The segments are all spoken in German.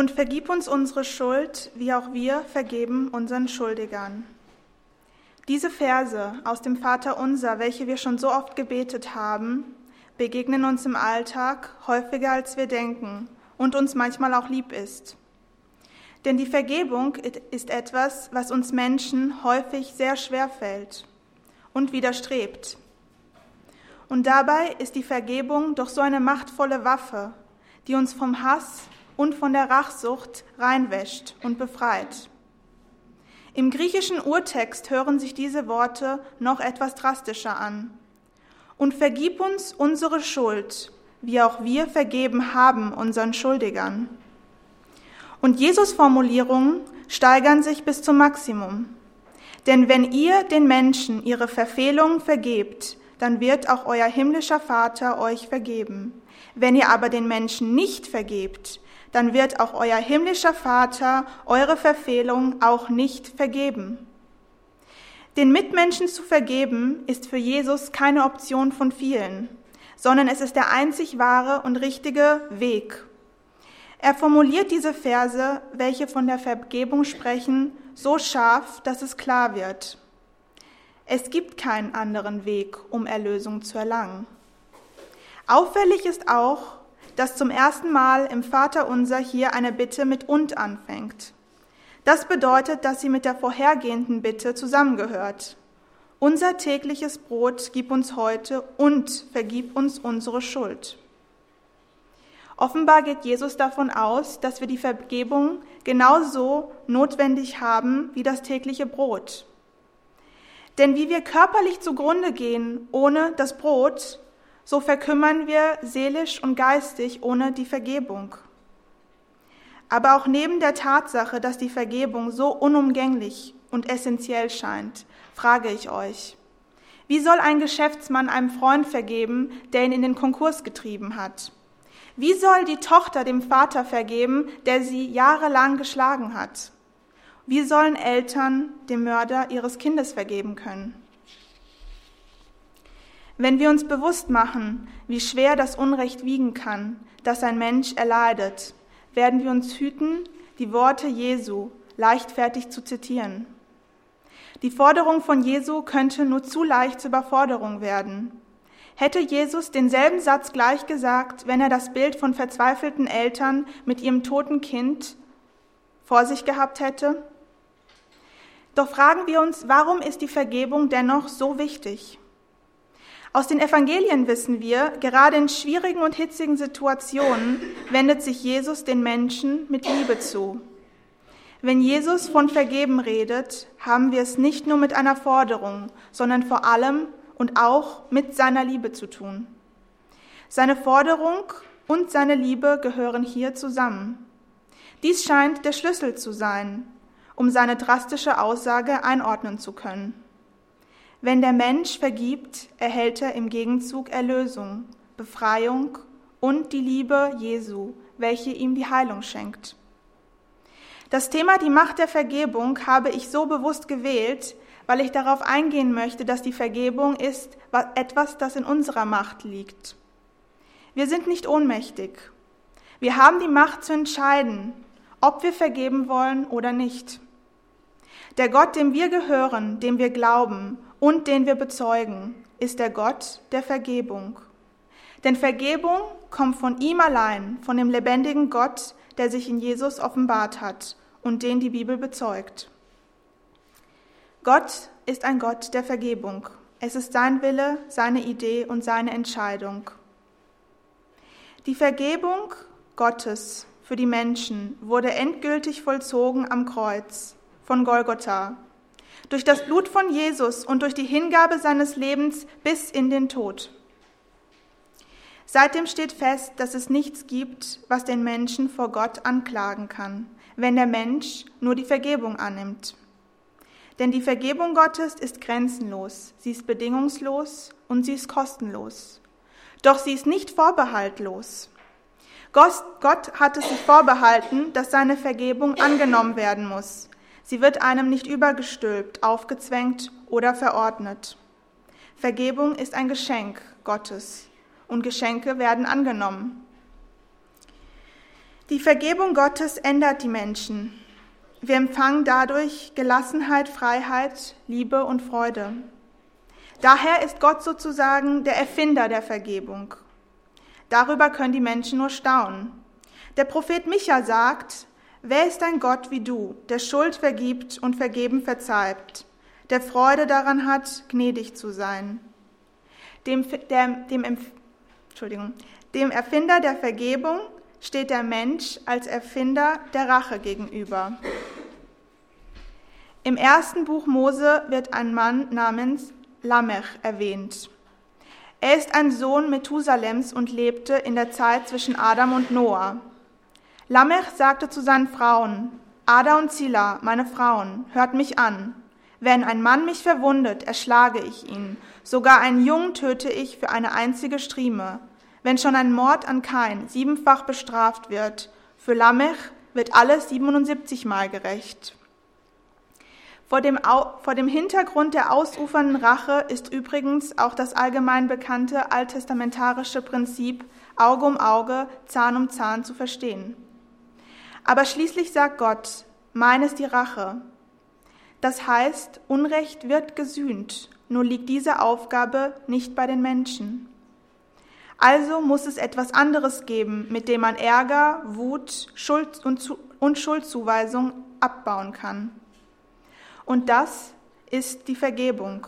Und vergib uns unsere Schuld, wie auch wir vergeben unseren Schuldigern. Diese Verse aus dem Vater unser, welche wir schon so oft gebetet haben, begegnen uns im Alltag häufiger als wir denken und uns manchmal auch lieb ist. Denn die Vergebung ist etwas, was uns Menschen häufig sehr schwer fällt und widerstrebt. Und dabei ist die Vergebung doch so eine machtvolle Waffe, die uns vom Hass und von der Rachsucht reinwäscht und befreit. Im griechischen Urtext hören sich diese Worte noch etwas drastischer an. Und vergib uns unsere Schuld, wie auch wir vergeben haben unseren Schuldigern. Und Jesus Formulierungen steigern sich bis zum Maximum. Denn wenn ihr den Menschen ihre Verfehlungen vergebt, dann wird auch euer himmlischer Vater euch vergeben. Wenn ihr aber den Menschen nicht vergebt, dann wird auch euer himmlischer Vater eure Verfehlung auch nicht vergeben. Den Mitmenschen zu vergeben ist für Jesus keine Option von vielen, sondern es ist der einzig wahre und richtige Weg. Er formuliert diese Verse, welche von der Vergebung sprechen, so scharf, dass es klar wird. Es gibt keinen anderen Weg, um Erlösung zu erlangen. Auffällig ist auch, dass zum ersten Mal im Vater unser hier eine Bitte mit und anfängt. Das bedeutet, dass sie mit der vorhergehenden Bitte zusammengehört. Unser tägliches Brot gib uns heute und vergib uns unsere Schuld. Offenbar geht Jesus davon aus, dass wir die Vergebung genauso notwendig haben wie das tägliche Brot. Denn wie wir körperlich zugrunde gehen ohne das Brot, so verkümmern wir seelisch und geistig ohne die Vergebung. Aber auch neben der Tatsache, dass die Vergebung so unumgänglich und essentiell scheint, frage ich euch, wie soll ein Geschäftsmann einem Freund vergeben, der ihn in den Konkurs getrieben hat? Wie soll die Tochter dem Vater vergeben, der sie jahrelang geschlagen hat? Wie sollen Eltern dem Mörder ihres Kindes vergeben können? Wenn wir uns bewusst machen, wie schwer das Unrecht wiegen kann, das ein Mensch erleidet, werden wir uns hüten, die Worte Jesu leichtfertig zu zitieren. Die Forderung von Jesu könnte nur zu leicht zur Überforderung werden. Hätte Jesus denselben Satz gleich gesagt, wenn er das Bild von verzweifelten Eltern mit ihrem toten Kind vor sich gehabt hätte? Doch fragen wir uns, warum ist die Vergebung dennoch so wichtig? Aus den Evangelien wissen wir, gerade in schwierigen und hitzigen Situationen wendet sich Jesus den Menschen mit Liebe zu. Wenn Jesus von Vergeben redet, haben wir es nicht nur mit einer Forderung, sondern vor allem und auch mit seiner Liebe zu tun. Seine Forderung und seine Liebe gehören hier zusammen. Dies scheint der Schlüssel zu sein, um seine drastische Aussage einordnen zu können. Wenn der Mensch vergibt, erhält er im Gegenzug Erlösung, Befreiung und die Liebe Jesu, welche ihm die Heilung schenkt. Das Thema die Macht der Vergebung habe ich so bewusst gewählt, weil ich darauf eingehen möchte, dass die Vergebung ist etwas, das in unserer Macht liegt. Wir sind nicht ohnmächtig. Wir haben die Macht zu entscheiden, ob wir vergeben wollen oder nicht. Der Gott, dem wir gehören, dem wir glauben und den wir bezeugen, ist der Gott der Vergebung. Denn Vergebung kommt von ihm allein, von dem lebendigen Gott, der sich in Jesus offenbart hat und den die Bibel bezeugt. Gott ist ein Gott der Vergebung. Es ist sein Wille, seine Idee und seine Entscheidung. Die Vergebung Gottes für die Menschen wurde endgültig vollzogen am Kreuz von Golgotha durch das Blut von Jesus und durch die Hingabe seines Lebens bis in den Tod. Seitdem steht fest, dass es nichts gibt, was den Menschen vor Gott anklagen kann, wenn der Mensch nur die Vergebung annimmt. Denn die Vergebung Gottes ist grenzenlos, sie ist bedingungslos und sie ist kostenlos. Doch sie ist nicht vorbehaltlos. Gott hat es sich vorbehalten, dass seine Vergebung angenommen werden muss. Sie wird einem nicht übergestülpt, aufgezwängt oder verordnet. Vergebung ist ein Geschenk Gottes und Geschenke werden angenommen. Die Vergebung Gottes ändert die Menschen. Wir empfangen dadurch Gelassenheit, Freiheit, Liebe und Freude. Daher ist Gott sozusagen der Erfinder der Vergebung. Darüber können die Menschen nur staunen. Der Prophet Micha sagt, wer ist ein Gott wie du, der Schuld vergibt und Vergeben verzeiht, der Freude daran hat, gnädig zu sein? Dem, der, dem, Entschuldigung, dem Erfinder der Vergebung steht der Mensch als Erfinder der Rache gegenüber. Im ersten Buch Mose wird ein Mann namens Lamech erwähnt. Er ist ein Sohn Methusalems und lebte in der Zeit zwischen Adam und Noah. Lamech sagte zu seinen Frauen, Ada und Zila, meine Frauen, hört mich an. Wenn ein Mann mich verwundet, erschlage ich ihn. Sogar einen Jungen töte ich für eine einzige Strieme. Wenn schon ein Mord an Kain siebenfach bestraft wird, für Lamech wird alles 77 Mal gerecht. Vor dem, vor dem Hintergrund der ausufernden Rache ist übrigens auch das allgemein bekannte alttestamentarische Prinzip Auge um Auge, Zahn um Zahn zu verstehen. Aber schließlich sagt Gott, mein ist die Rache. Das heißt, Unrecht wird gesühnt, nur liegt diese Aufgabe nicht bei den Menschen. Also muss es etwas anderes geben, mit dem man Ärger, Wut Schuld und, und Schuldzuweisung abbauen kann. Und das ist die Vergebung.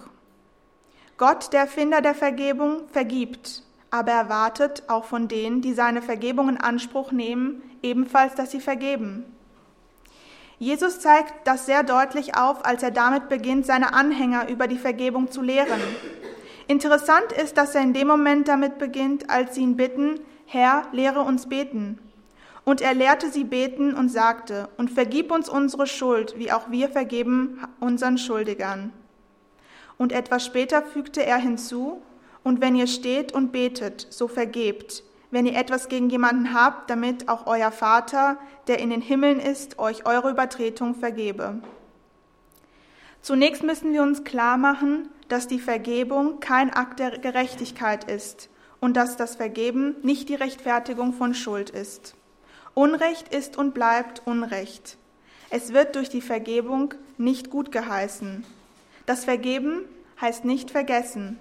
Gott, der Erfinder der Vergebung, vergibt, aber erwartet auch von denen, die seine Vergebung in Anspruch nehmen, ebenfalls, dass sie vergeben. Jesus zeigt das sehr deutlich auf, als er damit beginnt, seine Anhänger über die Vergebung zu lehren. Interessant ist, dass er in dem Moment damit beginnt, als sie ihn bitten, Herr, lehre uns beten. Und er lehrte sie beten und sagte, und vergib uns unsere Schuld, wie auch wir vergeben unseren Schuldigern. Und etwas später fügte er hinzu, und wenn ihr steht und betet, so vergebt, wenn ihr etwas gegen jemanden habt, damit auch euer Vater, der in den Himmeln ist, euch eure Übertretung vergebe. Zunächst müssen wir uns klar machen, dass die Vergebung kein Akt der Gerechtigkeit ist und dass das Vergeben nicht die Rechtfertigung von Schuld ist. Unrecht ist und bleibt Unrecht. Es wird durch die Vergebung nicht gut geheißen. Das Vergeben heißt nicht vergessen.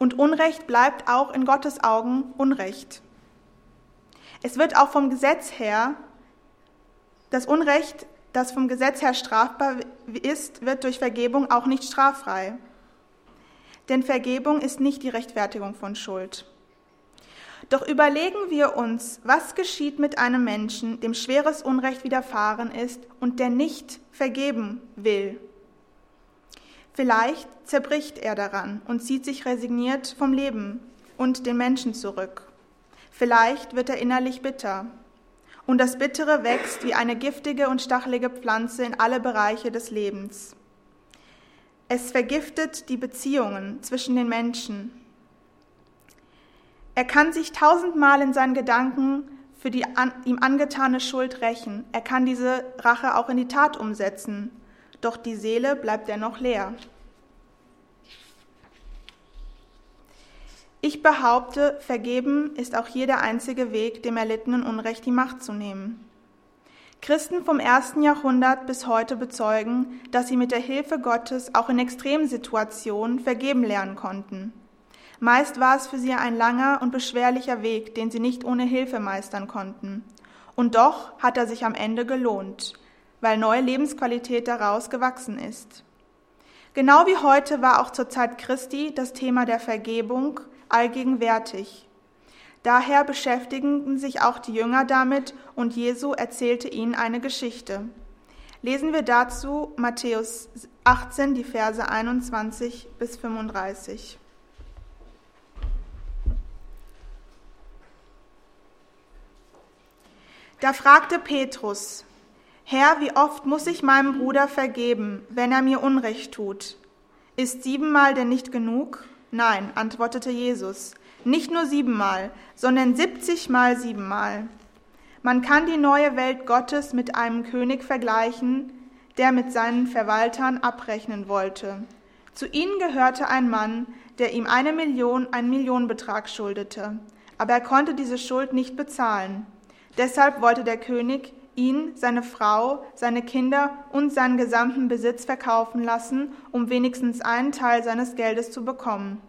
Und Unrecht bleibt auch in Gottes Augen Unrecht. Es wird auch vom Gesetz her, das Unrecht, das vom Gesetz her strafbar ist, wird durch Vergebung auch nicht straffrei. Denn Vergebung ist nicht die Rechtfertigung von Schuld. Doch überlegen wir uns, was geschieht mit einem Menschen, dem schweres Unrecht widerfahren ist und der nicht vergeben will. Vielleicht zerbricht er daran und zieht sich resigniert vom Leben und den Menschen zurück. Vielleicht wird er innerlich bitter. Und das Bittere wächst wie eine giftige und stachelige Pflanze in alle Bereiche des Lebens. Es vergiftet die Beziehungen zwischen den Menschen. Er kann sich tausendmal in seinen Gedanken für die an, ihm angetane Schuld rächen. Er kann diese Rache auch in die Tat umsetzen. Doch die Seele bleibt dennoch leer. Ich behaupte, vergeben ist auch jeder einzige Weg, dem erlittenen Unrecht die Macht zu nehmen. Christen vom ersten Jahrhundert bis heute bezeugen, dass sie mit der Hilfe Gottes auch in Extremsituationen vergeben lernen konnten. Meist war es für sie ein langer und beschwerlicher Weg, den sie nicht ohne Hilfe meistern konnten. Und doch hat er sich am Ende gelohnt, weil neue Lebensqualität daraus gewachsen ist. Genau wie heute war auch zur Zeit Christi das Thema der Vergebung allgegenwärtig. Daher beschäftigten sich auch die Jünger damit und Jesu erzählte ihnen eine Geschichte. Lesen wir dazu Matthäus 18, die Verse 21 bis 35. Da fragte Petrus, Herr, wie oft muss ich meinem Bruder vergeben, wenn er mir Unrecht tut? Ist siebenmal denn nicht genug? Nein, antwortete Jesus, nicht nur siebenmal, sondern siebzigmal siebenmal. Man kann die neue Welt Gottes mit einem König vergleichen, der mit seinen Verwaltern abrechnen wollte. Zu ihnen gehörte ein Mann, der ihm eine Million, einen Millionenbetrag schuldete, aber er konnte diese Schuld nicht bezahlen. Deshalb wollte der König ihn, seine Frau, seine Kinder und seinen gesamten Besitz verkaufen lassen, um wenigstens einen Teil seines Geldes zu bekommen.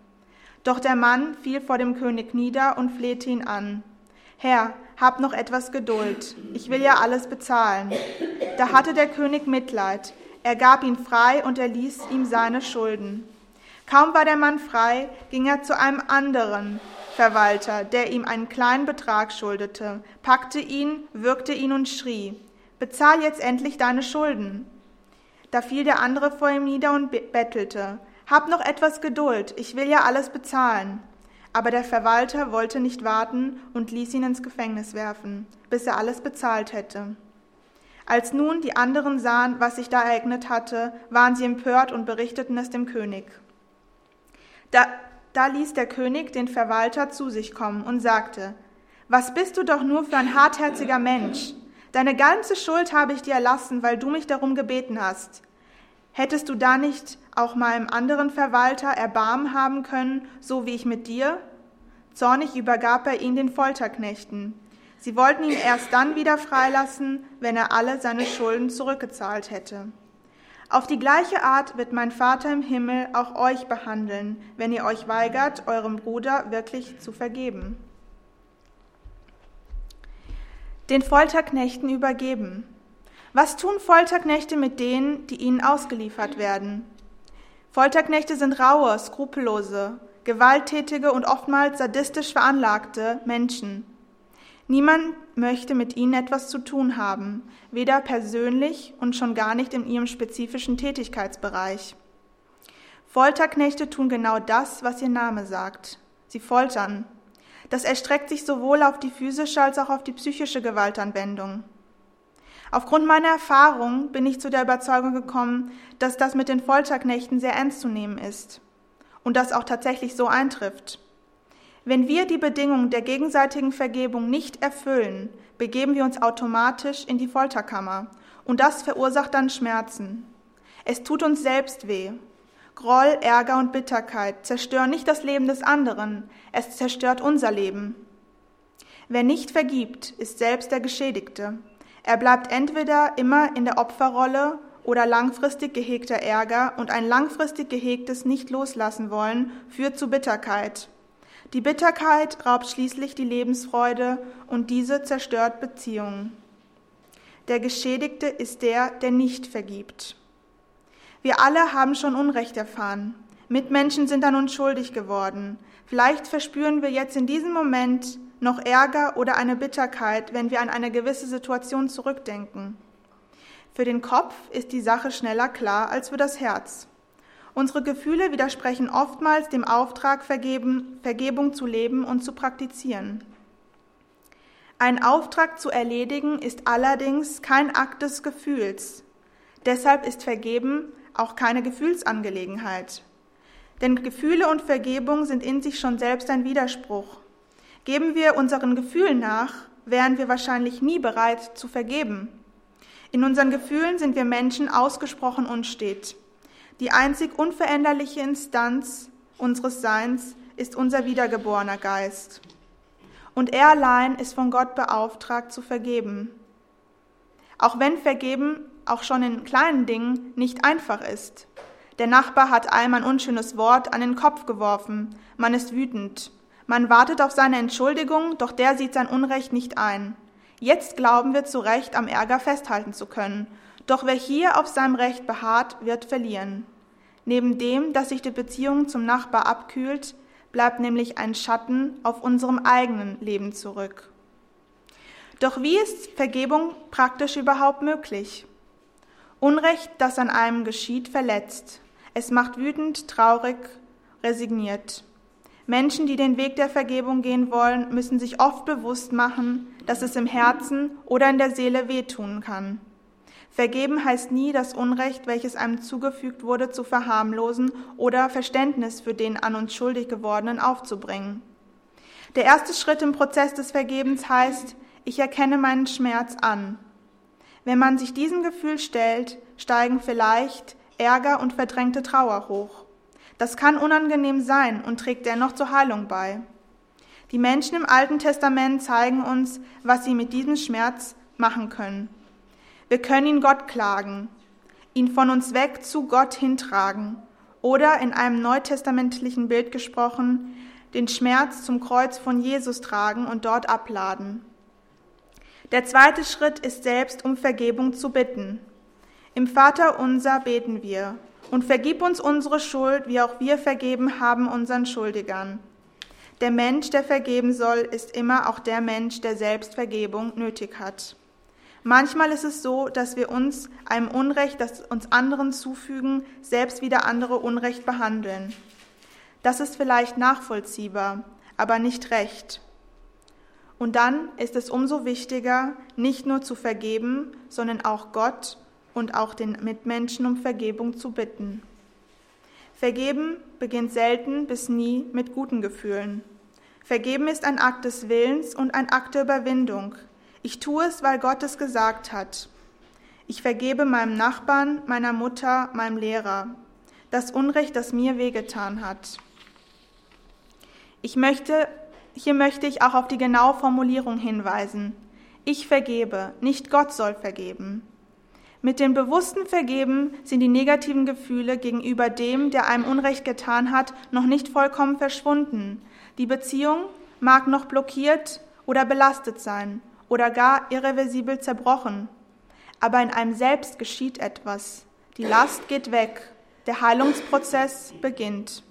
Doch der Mann fiel vor dem König nieder und flehte ihn an. Herr, hab noch etwas Geduld, ich will ja alles bezahlen. Da hatte der König Mitleid, er gab ihn frei und erließ ihm seine Schulden. Kaum war der Mann frei, ging er zu einem anderen Verwalter, der ihm einen kleinen Betrag schuldete, packte ihn, würgte ihn und schrie, Bezahl jetzt endlich deine Schulden. Da fiel der andere vor ihm nieder und bettelte, Hab noch etwas Geduld, ich will ja alles bezahlen. Aber der Verwalter wollte nicht warten und ließ ihn ins Gefängnis werfen, bis er alles bezahlt hätte. Als nun die anderen sahen, was sich da ereignet hatte, waren sie empört und berichteten es dem König. Da, da ließ der König den Verwalter zu sich kommen und sagte, Was bist du doch nur für ein hartherziger Mensch? Deine ganze Schuld habe ich dir erlassen, weil du mich darum gebeten hast. Hättest du da nicht auch meinem anderen Verwalter Erbarmen haben können, so wie ich mit dir? Zornig übergab er ihn den Folterknechten. Sie wollten ihn erst dann wieder freilassen, wenn er alle seine Schulden zurückgezahlt hätte. Auf die gleiche Art wird mein Vater im Himmel auch euch behandeln, wenn ihr euch weigert, eurem Bruder wirklich zu vergeben. Den Folterknechten übergeben. Was tun Folterknechte mit denen, die ihnen ausgeliefert werden? Folterknechte sind raue, skrupellose, gewalttätige und oftmals sadistisch veranlagte Menschen. Niemand möchte mit ihnen etwas zu tun haben, weder persönlich und schon gar nicht in ihrem spezifischen Tätigkeitsbereich. Folterknechte tun genau das, was ihr Name sagt. Sie foltern. Das erstreckt sich sowohl auf die physische als auch auf die psychische Gewaltanwendung. Aufgrund meiner Erfahrung bin ich zu der Überzeugung gekommen, dass das mit den Folterknechten sehr ernst zu nehmen ist und das auch tatsächlich so eintrifft. Wenn wir die Bedingungen der gegenseitigen Vergebung nicht erfüllen, begeben wir uns automatisch in die Folterkammer und das verursacht dann Schmerzen. Es tut uns selbst weh. Groll, Ärger und Bitterkeit zerstören nicht das Leben des anderen, es zerstört unser Leben. Wer nicht vergibt, ist selbst der Geschädigte. Er bleibt entweder immer in der Opferrolle oder langfristig gehegter Ärger und ein langfristig gehegtes Nicht-Loslassen wollen führt zu Bitterkeit. Die Bitterkeit raubt schließlich die Lebensfreude und diese zerstört Beziehungen. Der Geschädigte ist der, der nicht vergibt. Wir alle haben schon Unrecht erfahren. Mitmenschen sind an uns schuldig geworden. Vielleicht verspüren wir jetzt in diesem Moment noch Ärger oder eine Bitterkeit, wenn wir an eine gewisse Situation zurückdenken. Für den Kopf ist die Sache schneller klar als für das Herz. Unsere Gefühle widersprechen oftmals dem Auftrag, Vergeben, Vergebung zu leben und zu praktizieren. Ein Auftrag zu erledigen ist allerdings kein Akt des Gefühls. Deshalb ist Vergeben auch keine Gefühlsangelegenheit. Denn Gefühle und Vergebung sind in sich schon selbst ein Widerspruch. Geben wir unseren Gefühlen nach, wären wir wahrscheinlich nie bereit zu vergeben. In unseren Gefühlen sind wir Menschen ausgesprochen unstet. Die einzig unveränderliche Instanz unseres Seins ist unser wiedergeborener Geist. Und er allein ist von Gott beauftragt zu vergeben. Auch wenn Vergeben auch schon in kleinen Dingen nicht einfach ist. Der Nachbar hat einem ein unschönes Wort an den Kopf geworfen. Man ist wütend. Man wartet auf seine Entschuldigung, doch der sieht sein Unrecht nicht ein. Jetzt glauben wir zu Recht am Ärger festhalten zu können. Doch wer hier auf seinem Recht beharrt, wird verlieren. Neben dem, dass sich die Beziehung zum Nachbar abkühlt, bleibt nämlich ein Schatten auf unserem eigenen Leben zurück. Doch wie ist Vergebung praktisch überhaupt möglich? Unrecht, das an einem geschieht, verletzt. Es macht wütend, traurig, resigniert. Menschen, die den Weg der Vergebung gehen wollen, müssen sich oft bewusst machen, dass es im Herzen oder in der Seele wehtun kann. Vergeben heißt nie, das Unrecht, welches einem zugefügt wurde, zu verharmlosen oder Verständnis für den an uns schuldig gewordenen aufzubringen. Der erste Schritt im Prozess des Vergebens heißt, ich erkenne meinen Schmerz an. Wenn man sich diesem Gefühl stellt, steigen vielleicht Ärger und verdrängte Trauer hoch. Das kann unangenehm sein und trägt dennoch zur Heilung bei. Die Menschen im Alten Testament zeigen uns, was sie mit diesem Schmerz machen können. Wir können ihn Gott klagen, ihn von uns weg zu Gott hintragen oder in einem neutestamentlichen Bild gesprochen, den Schmerz zum Kreuz von Jesus tragen und dort abladen. Der zweite Schritt ist selbst um Vergebung zu bitten. Im Vater unser beten wir und vergib uns unsere Schuld, wie auch wir vergeben haben unseren Schuldigern. Der Mensch, der vergeben soll, ist immer auch der Mensch, der selbst Vergebung nötig hat. Manchmal ist es so, dass wir uns einem Unrecht, das uns anderen zufügen, selbst wieder andere Unrecht behandeln. Das ist vielleicht nachvollziehbar, aber nicht recht. Und dann ist es umso wichtiger, nicht nur zu vergeben, sondern auch Gott und auch den Mitmenschen um Vergebung zu bitten. Vergeben beginnt selten bis nie mit guten Gefühlen. Vergeben ist ein Akt des Willens und ein Akt der Überwindung. Ich tue es, weil Gott es gesagt hat. Ich vergebe meinem Nachbarn, meiner Mutter, meinem Lehrer das Unrecht, das mir wehgetan hat. Ich möchte, hier möchte ich auch auf die genaue Formulierung hinweisen. Ich vergebe, nicht Gott soll vergeben. Mit dem bewussten Vergeben sind die negativen Gefühle gegenüber dem, der einem Unrecht getan hat, noch nicht vollkommen verschwunden. Die Beziehung mag noch blockiert oder belastet sein oder gar irreversibel zerbrochen. Aber in einem selbst geschieht etwas. Die Last geht weg. Der Heilungsprozess beginnt.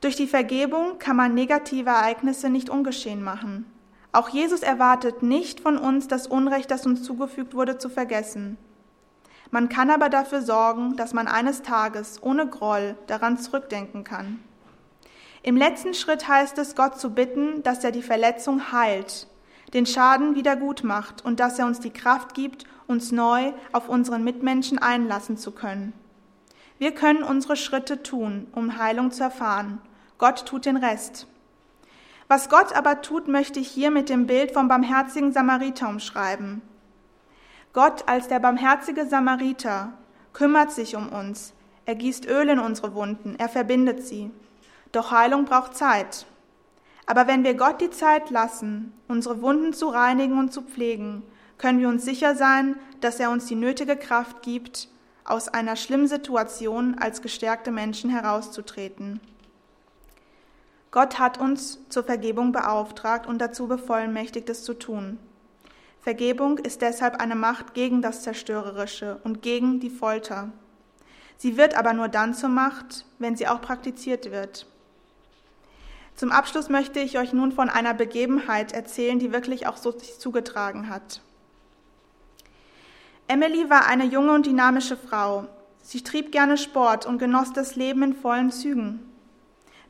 Durch die Vergebung kann man negative Ereignisse nicht ungeschehen machen. Auch Jesus erwartet nicht von uns, das Unrecht, das uns zugefügt wurde, zu vergessen. Man kann aber dafür sorgen, dass man eines Tages ohne Groll daran zurückdenken kann. Im letzten Schritt heißt es, Gott zu bitten, dass er die Verletzung heilt, den Schaden wieder gut macht und dass er uns die Kraft gibt, uns neu auf unseren Mitmenschen einlassen zu können. Wir können unsere Schritte tun, um Heilung zu erfahren Gott tut den Rest. Was Gott aber tut, möchte ich hier mit dem Bild vom barmherzigen Samariter umschreiben. Gott als der barmherzige Samariter kümmert sich um uns, er gießt Öl in unsere Wunden, er verbindet sie. Doch Heilung braucht Zeit. Aber wenn wir Gott die Zeit lassen, unsere Wunden zu reinigen und zu pflegen, können wir uns sicher sein, dass er uns die nötige Kraft gibt, aus einer schlimmen Situation als gestärkte Menschen herauszutreten. Gott hat uns zur Vergebung beauftragt und dazu bevollmächtigt, es zu tun. Vergebung ist deshalb eine Macht gegen das Zerstörerische und gegen die Folter. Sie wird aber nur dann zur Macht, wenn sie auch praktiziert wird. Zum Abschluss möchte ich euch nun von einer Begebenheit erzählen, die wirklich auch so sich zugetragen hat. Emily war eine junge und dynamische Frau. Sie trieb gerne Sport und genoss das Leben in vollen Zügen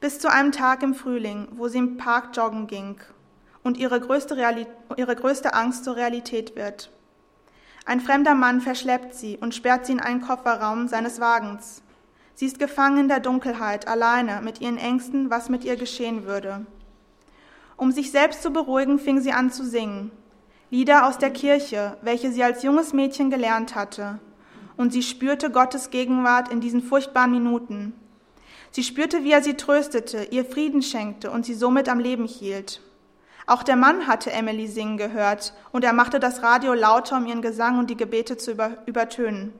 bis zu einem Tag im Frühling, wo sie im Park joggen ging und ihre größte, ihre größte Angst zur Realität wird. Ein fremder Mann verschleppt sie und sperrt sie in einen Kofferraum seines Wagens. Sie ist gefangen in der Dunkelheit, alleine mit ihren Ängsten, was mit ihr geschehen würde. Um sich selbst zu beruhigen, fing sie an zu singen. Lieder aus der Kirche, welche sie als junges Mädchen gelernt hatte. Und sie spürte Gottes Gegenwart in diesen furchtbaren Minuten. Sie spürte, wie er sie tröstete, ihr Frieden schenkte und sie somit am Leben hielt. Auch der Mann hatte Emily singen gehört und er machte das Radio lauter, um ihren Gesang und die Gebete zu über übertönen.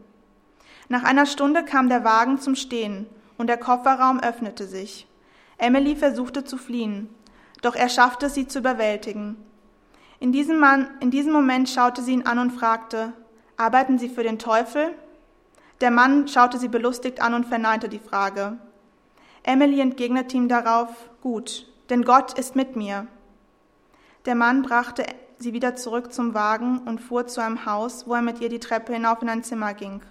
Nach einer Stunde kam der Wagen zum Stehen und der Kofferraum öffnete sich. Emily versuchte zu fliehen, doch er schaffte es, sie zu überwältigen. In diesem, Mann, in diesem Moment schaute sie ihn an und fragte, Arbeiten Sie für den Teufel? Der Mann schaute sie belustigt an und verneinte die Frage. Emily entgegnete ihm darauf, gut, denn Gott ist mit mir. Der Mann brachte sie wieder zurück zum Wagen und fuhr zu einem Haus, wo er mit ihr die Treppe hinauf in ein Zimmer ging.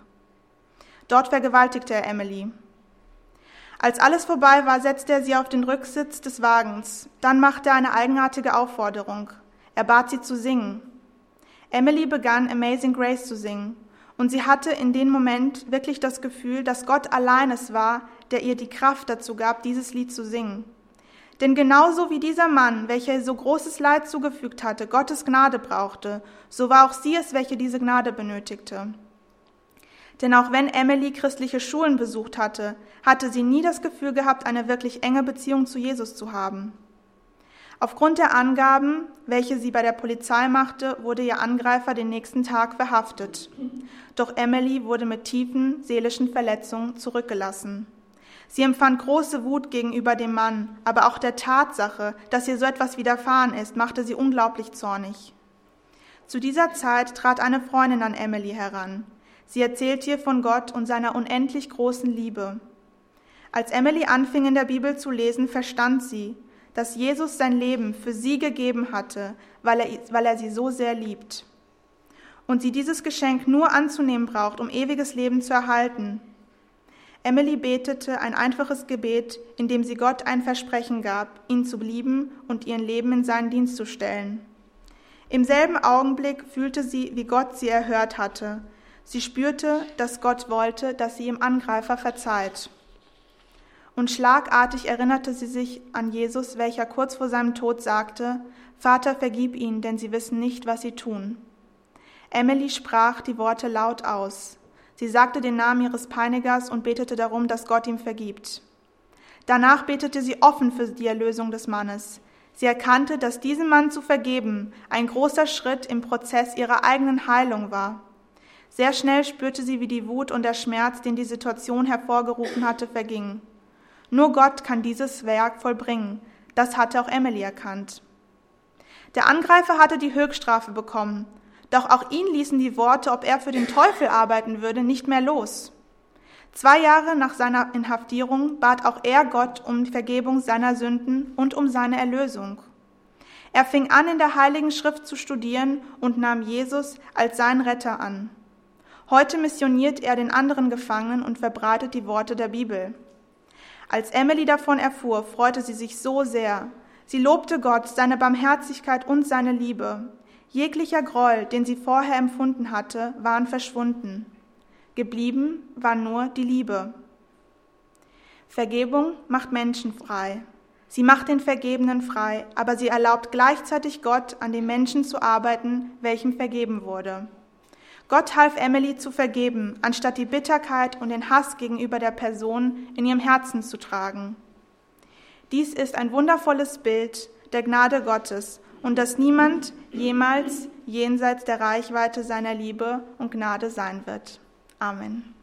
Dort vergewaltigte er Emily. Als alles vorbei war, setzte er sie auf den Rücksitz des Wagens. Dann machte er eine eigenartige Aufforderung. Er bat sie zu singen. Emily begann Amazing Grace zu singen. Und sie hatte in dem Moment wirklich das Gefühl, dass Gott allein es war, der ihr die Kraft dazu gab, dieses Lied zu singen. Denn genauso wie dieser Mann, welcher ihr so großes Leid zugefügt hatte, Gottes Gnade brauchte, so war auch sie es, welche diese Gnade benötigte. Denn auch wenn Emily christliche Schulen besucht hatte, hatte sie nie das Gefühl gehabt, eine wirklich enge Beziehung zu Jesus zu haben. Aufgrund der Angaben, welche sie bei der Polizei machte, wurde ihr Angreifer den nächsten Tag verhaftet. Doch Emily wurde mit tiefen seelischen Verletzungen zurückgelassen. Sie empfand große Wut gegenüber dem Mann, aber auch der Tatsache, dass ihr so etwas widerfahren ist, machte sie unglaublich zornig. Zu dieser Zeit trat eine Freundin an Emily heran. Sie erzählte ihr von Gott und seiner unendlich großen Liebe. Als Emily anfing in der Bibel zu lesen, verstand sie, dass Jesus sein Leben für sie gegeben hatte, weil er, weil er sie so sehr liebt. Und sie dieses Geschenk nur anzunehmen braucht, um ewiges Leben zu erhalten. Emily betete ein einfaches Gebet, in dem sie Gott ein Versprechen gab, ihn zu lieben und ihren Leben in seinen Dienst zu stellen. Im selben Augenblick fühlte sie, wie Gott sie erhört hatte. Sie spürte, dass Gott wollte, dass sie im Angreifer verzeiht und schlagartig erinnerte sie sich an Jesus, welcher kurz vor seinem Tod sagte, Vater, vergib ihnen, denn sie wissen nicht, was sie tun. Emily sprach die Worte laut aus. Sie sagte den Namen ihres Peinigers und betete darum, dass Gott ihm vergibt. Danach betete sie offen für die Erlösung des Mannes. Sie erkannte, dass diesem Mann zu vergeben ein großer Schritt im Prozess ihrer eigenen Heilung war. Sehr schnell spürte sie, wie die Wut und der Schmerz, den die Situation hervorgerufen hatte, vergingen. Nur Gott kann dieses Werk vollbringen. Das hatte auch Emily erkannt. Der Angreifer hatte die Höchststrafe bekommen, doch auch ihn ließen die Worte, ob er für den Teufel arbeiten würde, nicht mehr los. Zwei Jahre nach seiner Inhaftierung bat auch er Gott um Vergebung seiner Sünden und um seine Erlösung. Er fing an, in der Heiligen Schrift zu studieren und nahm Jesus als seinen Retter an. Heute missioniert er den anderen Gefangenen und verbreitet die Worte der Bibel. Als Emily davon erfuhr, freute sie sich so sehr. Sie lobte Gott, seine Barmherzigkeit und seine Liebe. Jeglicher Groll, den sie vorher empfunden hatte, waren verschwunden. Geblieben war nur die Liebe. Vergebung macht Menschen frei. Sie macht den Vergebenen frei, aber sie erlaubt gleichzeitig Gott, an den Menschen zu arbeiten, welchem vergeben wurde. Gott half Emily zu vergeben, anstatt die Bitterkeit und den Hass gegenüber der Person in ihrem Herzen zu tragen. Dies ist ein wundervolles Bild der Gnade Gottes und dass niemand jemals jenseits der Reichweite seiner Liebe und Gnade sein wird. Amen.